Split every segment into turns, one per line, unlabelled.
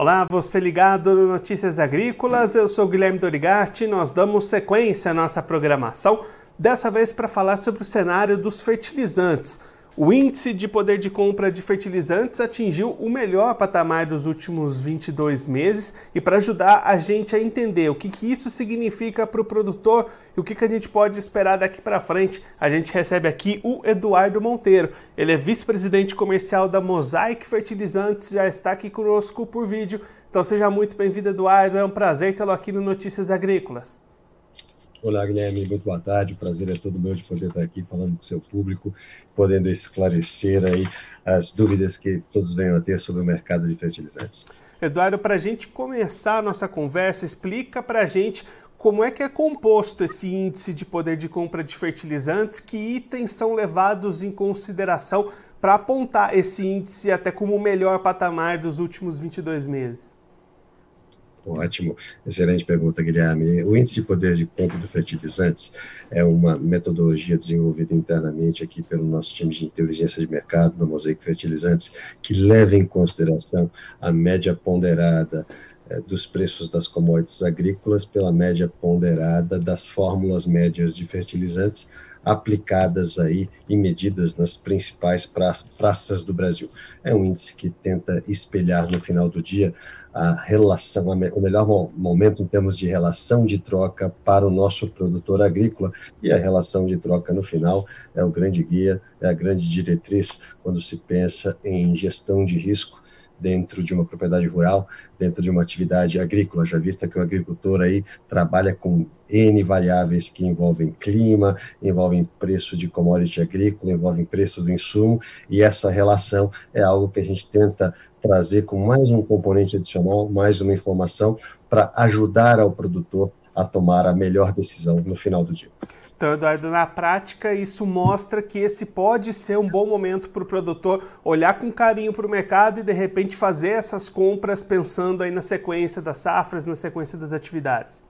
Olá, você ligado no Notícias Agrícolas, eu sou Guilherme Dorigatti. Nós damos sequência à nossa programação, dessa vez para falar sobre o cenário dos fertilizantes. O índice de poder de compra de fertilizantes atingiu o melhor patamar dos últimos 22 meses e para ajudar a gente a entender o que, que isso significa para o produtor e o que, que a gente pode esperar daqui para frente, a gente recebe aqui o Eduardo Monteiro. Ele é vice-presidente comercial da Mosaic Fertilizantes, já está aqui conosco por vídeo. Então seja muito bem-vindo, Eduardo. É um prazer tê-lo aqui no Notícias Agrícolas.
Olá, Guilherme, muito boa tarde. O prazer é todo meu de poder estar aqui falando com o seu público, podendo esclarecer aí as dúvidas que todos venham a ter sobre o mercado de fertilizantes.
Eduardo, para a gente começar a nossa conversa, explica para a gente como é que é composto esse índice de poder de compra de fertilizantes, que itens são levados em consideração para apontar esse índice até como o melhor patamar dos últimos 22 meses?
Ótimo, excelente pergunta, Guilherme. O índice de poder de compra de fertilizantes é uma metodologia desenvolvida internamente aqui pelo nosso time de inteligência de mercado da Mosaic Fertilizantes, que leva em consideração a média ponderada eh, dos preços das commodities agrícolas pela média ponderada das fórmulas médias de fertilizantes aplicadas aí e medidas nas principais praças do Brasil. É um índice que tenta espelhar no final do dia a relação, o melhor momento em termos de relação de troca para o nosso produtor agrícola. E a relação de troca no final é o grande guia, é a grande diretriz quando se pensa em gestão de risco dentro de uma propriedade rural, dentro de uma atividade agrícola, já vista que o agricultor aí trabalha com N variáveis que envolvem clima, envolvem preço de commodity agrícola, envolvem preço do insumo, e essa relação é algo que a gente tenta trazer com mais um componente adicional, mais uma informação para ajudar ao produtor a tomar a melhor decisão no final do dia.
Então, Eduardo, na prática, isso mostra que esse pode ser um bom momento para o produtor olhar com carinho para o mercado e, de repente, fazer essas compras pensando aí na sequência das safras, na sequência das atividades.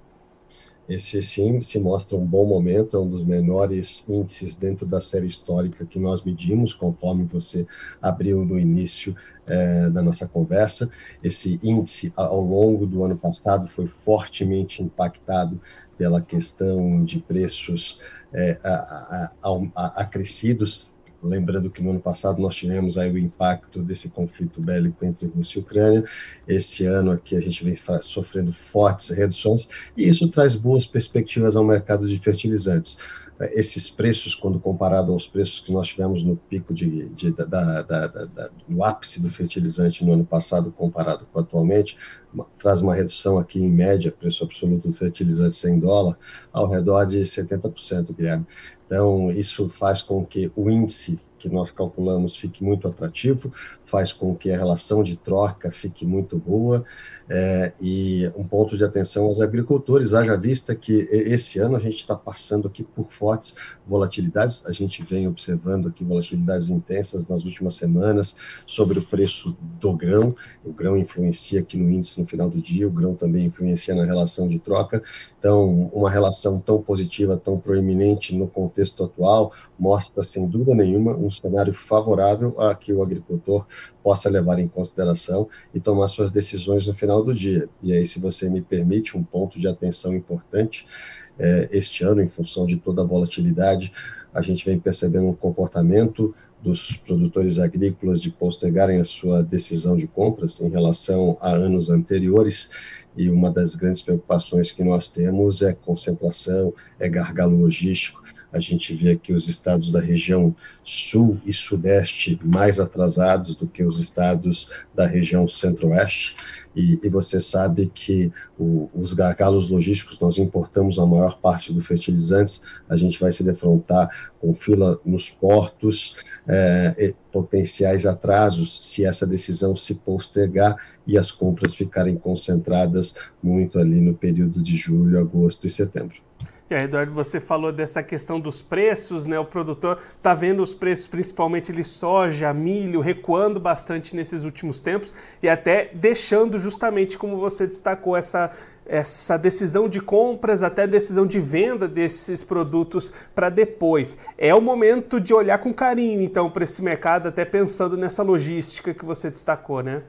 Esse sim se mostra um bom momento, é um dos menores índices dentro da série histórica que nós medimos, conforme você abriu no início é, da nossa conversa. Esse índice, ao longo do ano passado, foi fortemente impactado pela questão de preços é, acrescidos Lembrando que no ano passado nós tivemos aí o impacto desse conflito bélico entre Rússia e Ucrânia. Esse ano aqui a gente vem sofrendo fortes reduções e isso traz boas perspectivas ao mercado de fertilizantes esses preços, quando comparado aos preços que nós tivemos no pico de, de da, da, da, no ápice do fertilizante no ano passado, comparado com atualmente, uma, traz uma redução aqui em média, preço absoluto do fertilizante sem dólar, ao redor de 70%, Guilherme. Então, isso faz com que o índice que nós calculamos fique muito atrativo, faz com que a relação de troca fique muito boa é, e um ponto de atenção aos agricultores, haja vista que esse ano a gente está passando aqui por fortes volatilidades, a gente vem observando aqui volatilidades intensas nas últimas semanas sobre o preço do grão, o grão influencia aqui no índice no final do dia, o grão também influencia na relação de troca, então uma relação tão positiva, tão proeminente no contexto atual, mostra sem dúvida nenhuma um cenário favorável a que o agricultor possa levar em consideração e tomar suas decisões no final do dia. E aí, se você me permite, um ponto de atenção importante, é, este ano, em função de toda a volatilidade, a gente vem percebendo um comportamento dos produtores agrícolas de postergarem a sua decisão de compras em relação a anos anteriores, e uma das grandes preocupações que nós temos é concentração, é gargalo logístico, a gente vê aqui os estados da região sul e sudeste mais atrasados do que os estados da região centro-oeste. E, e, você sabe que o, os gargalos logísticos, nós importamos a maior parte dos fertilizantes, a gente vai se defrontar com fila nos portos, é, potenciais atrasos se essa decisão se postergar e as compras ficarem concentradas muito ali no período de julho, agosto e setembro.
E aí, Eduardo, você falou dessa questão dos preços, né? O produtor está vendo os preços, principalmente de soja, milho, recuando bastante nesses últimos tempos e até deixando justamente, como você destacou, essa, essa decisão de compras, até decisão de venda desses produtos para depois. É o momento de olhar com carinho, então, para esse mercado, até pensando nessa logística que você destacou, né?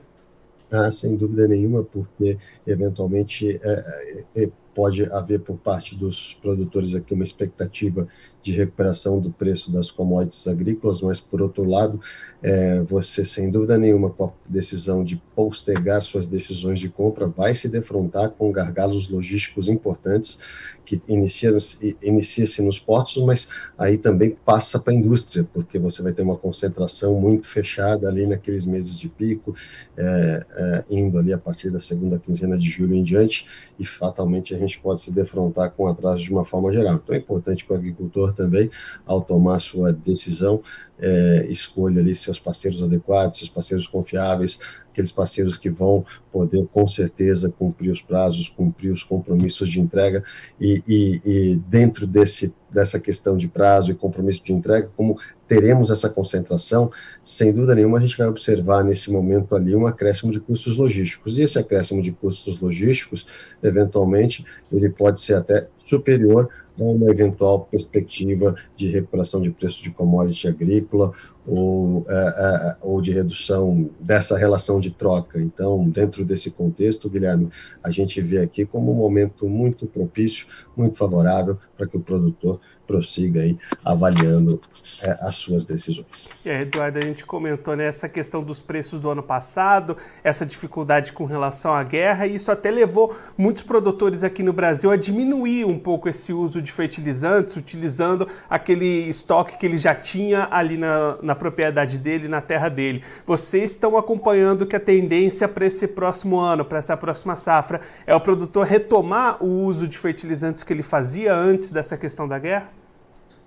Ah, sem dúvida nenhuma, porque eventualmente é, é, pode haver por parte dos produtores aqui uma expectativa de recuperação do preço das commodities agrícolas, mas por outro lado, é, você sem dúvida nenhuma com a decisão de postergar suas decisões de compra vai se defrontar com gargalos logísticos importantes que inicia-se inicia nos portos, mas aí também passa para a indústria, porque você vai ter uma concentração muito fechada ali naqueles meses de pico, é, é, indo ali a partir da segunda quinzena de julho em diante, e fatalmente a gente pode se defrontar com atraso de uma forma geral. Então é importante que o agricultor também, ao tomar sua decisão, é, escolha ali seus parceiros adequados, seus parceiros confiáveis, aqueles parceiros que vão poder com certeza cumprir os prazos, cumprir os compromissos de entrega e, e, e dentro desse dessa questão de prazo e compromisso de entrega, como teremos essa concentração, sem dúvida nenhuma a gente vai observar nesse momento ali um acréscimo de custos logísticos. E esse acréscimo de custos logísticos, eventualmente, ele pode ser até superior uma eventual perspectiva de recuperação de preço de commodity agrícola ou, é, é, ou de redução dessa relação de troca. Então, dentro desse contexto, Guilherme, a gente vê aqui como um momento muito propício, muito favorável para que o produtor prossiga aí avaliando é, as suas decisões.
Aí, Eduardo, a gente comentou né, questão dos preços do ano passado, essa dificuldade com relação à guerra, e isso até levou muitos produtores aqui no Brasil a diminuir um pouco esse uso de fertilizantes, utilizando aquele estoque que ele já tinha ali na, na propriedade dele, na terra dele. Vocês estão acompanhando que a tendência para esse próximo ano, para essa próxima safra, é o produtor retomar o uso de fertilizantes que ele fazia antes dessa questão da guerra?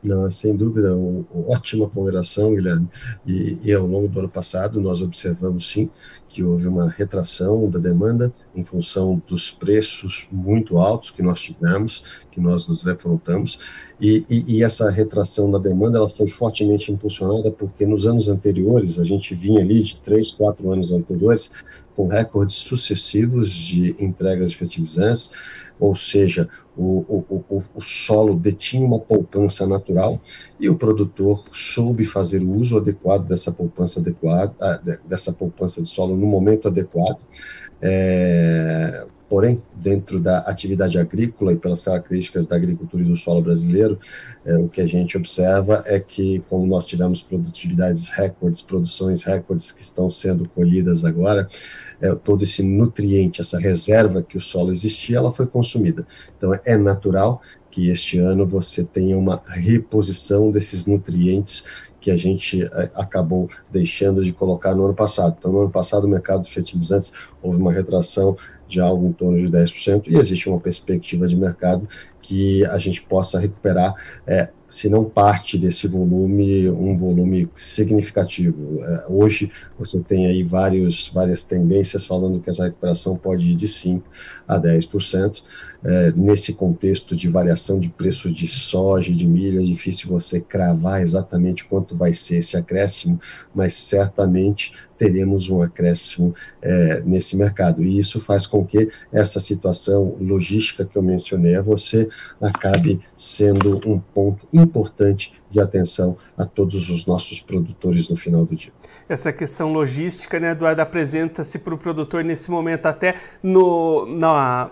Não, sem dúvida, uma ótima ponderação, Guilherme. E, e, ao longo do ano passado nós observamos sim que houve uma retração da demanda em função dos preços muito altos que nós tivemos, que nós nos defrontamos, e, e, e essa retração da demanda ela foi fortemente impulsionada porque nos anos anteriores a gente vinha ali de três, quatro anos anteriores com recordes sucessivos de entregas de fertilizantes ou seja, o, o, o, o, solo detinha uma poupança natural e o produtor soube fazer o uso adequado dessa poupança adequada, ah, dessa poupança de solo no momento adequado. É, Porém, dentro da atividade agrícola e pelas características da agricultura e do solo brasileiro, é, o que a gente observa é que, como nós tivemos produtividades recordes, produções recordes que estão sendo colhidas agora, é, todo esse nutriente, essa reserva que o solo existia, ela foi consumida. Então, é natural que este ano você tenha uma reposição desses nutrientes que a gente é, acabou deixando de colocar no ano passado. Então, no ano passado, o mercado de fertilizantes houve uma retração de algo em torno de 10%, e existe uma perspectiva de mercado que a gente possa recuperar, é, se não parte desse volume, um volume significativo. É, hoje você tem aí vários, várias tendências falando que essa recuperação pode ir de 5% a 10%. É, nesse contexto de variação de preço de soja e de milho, é difícil você cravar exatamente quanto vai ser esse acréscimo, mas certamente teremos um acréscimo é, nesse mercado. E isso faz com que essa situação logística que eu mencionei a você acabe sendo um ponto importante de atenção a todos os nossos produtores no final do dia.
Essa questão logística, né, Eduardo, apresenta-se para o produtor nesse momento até no, na,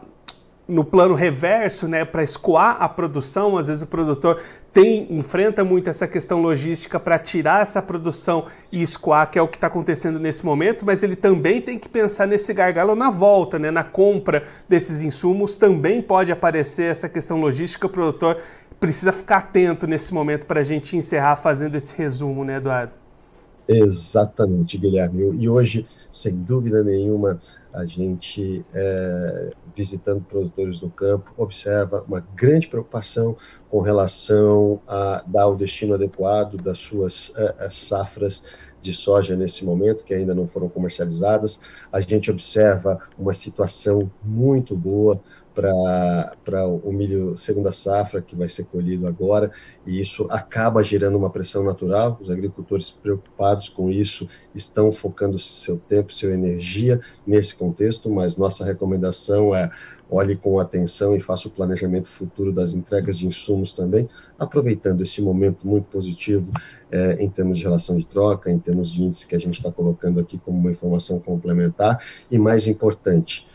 no plano reverso, né, para escoar a produção, às vezes o produtor tem enfrenta muito essa questão logística para tirar essa produção e escoar, que é o que está acontecendo nesse momento, mas ele também tem que pensar nesse gargalo na volta, né, na compra desses insumos, também pode aparecer essa questão logística, o produtor precisa ficar atento nesse momento para a gente encerrar fazendo esse resumo, né, Eduardo?
Exatamente, Guilherme. E hoje, sem dúvida nenhuma, a gente, é, visitando produtores no campo, observa uma grande preocupação com relação a dar o destino adequado das suas é, safras de soja nesse momento, que ainda não foram comercializadas. A gente observa uma situação muito boa para o milho segunda safra, que vai ser colhido agora, e isso acaba gerando uma pressão natural. Os agricultores preocupados com isso estão focando seu tempo, sua energia nesse contexto, mas nossa recomendação é olhe com atenção e faça o planejamento futuro das entregas de insumos também, aproveitando esse momento muito positivo é, em termos de relação de troca, em termos de índice que a gente está colocando aqui como uma informação complementar, e mais importante,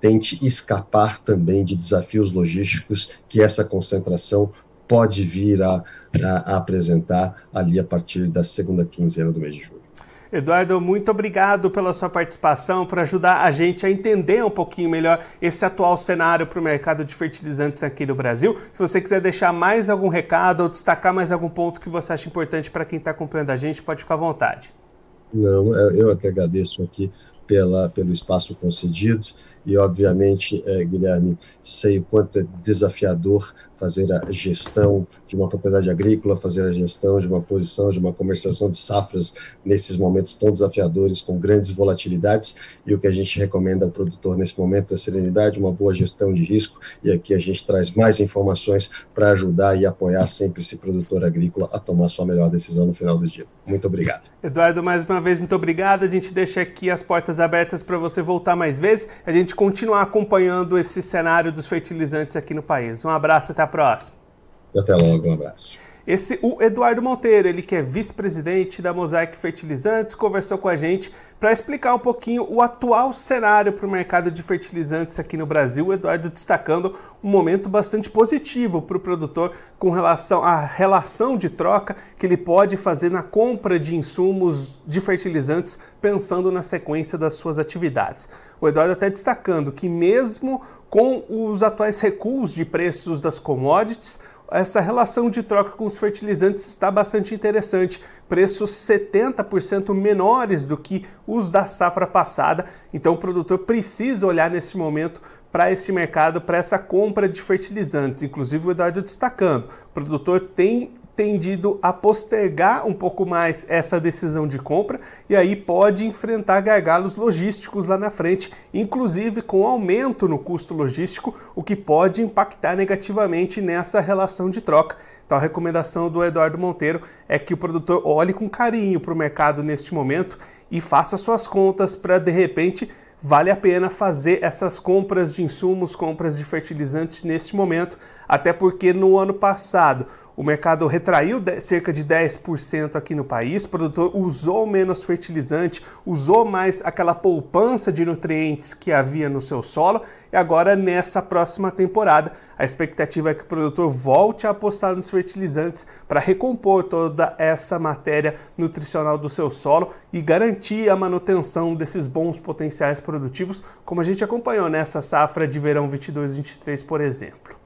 tente escapar também de desafios logísticos que essa concentração pode vir a, a, a apresentar ali a partir da segunda quinzena do mês de julho.
Eduardo, muito obrigado pela sua participação, por ajudar a gente a entender um pouquinho melhor esse atual cenário para o mercado de fertilizantes aqui no Brasil. Se você quiser deixar mais algum recado ou destacar mais algum ponto que você acha importante para quem está acompanhando a gente, pode ficar à vontade.
Não, eu é que agradeço aqui pela, pelo espaço concedido e, obviamente, é, Guilherme, sei o quanto é desafiador fazer a gestão de uma propriedade agrícola, fazer a gestão de uma posição, de uma comercialização de safras nesses momentos tão desafiadores, com grandes volatilidades, e o que a gente recomenda ao produtor nesse momento é serenidade, uma boa gestão de risco, e aqui a gente traz mais informações para ajudar e apoiar sempre esse produtor agrícola a tomar sua melhor decisão no final do dia. Muito obrigado.
Eduardo, mais uma vez, muito obrigado. A gente deixa aqui as portas abertas para você voltar mais vezes, a gente continuar acompanhando esse cenário dos fertilizantes aqui no país. Um abraço, até a próxima.
Até logo, um abraço.
Esse, o Eduardo Monteiro, ele que é vice-presidente da Mosaic Fertilizantes, conversou com a gente para explicar um pouquinho o atual cenário para o mercado de fertilizantes aqui no Brasil. O Eduardo destacando um momento bastante positivo para o produtor com relação à relação de troca que ele pode fazer na compra de insumos de fertilizantes, pensando na sequência das suas atividades. O Eduardo até destacando que mesmo com os atuais recuos de preços das commodities, essa relação de troca com os fertilizantes está bastante interessante. Preços 70% menores do que os da safra passada. Então o produtor precisa olhar nesse momento para esse mercado, para essa compra de fertilizantes. Inclusive o Eduardo destacando, o produtor tem tendido a postergar um pouco mais essa decisão de compra e aí pode enfrentar gargalos logísticos lá na frente, inclusive com aumento no custo logístico, o que pode impactar negativamente nessa relação de troca. Então a recomendação do Eduardo Monteiro é que o produtor olhe com carinho para o mercado neste momento e faça suas contas para de repente vale a pena fazer essas compras de insumos, compras de fertilizantes neste momento, até porque no ano passado o mercado retraiu cerca de 10% aqui no país, o produtor usou menos fertilizante, usou mais aquela poupança de nutrientes que havia no seu solo, e agora nessa próxima temporada a expectativa é que o produtor volte a apostar nos fertilizantes para recompor toda essa matéria nutricional do seu solo e garantir a manutenção desses bons potenciais produtivos, como a gente acompanhou nessa safra de verão 22-23, por exemplo.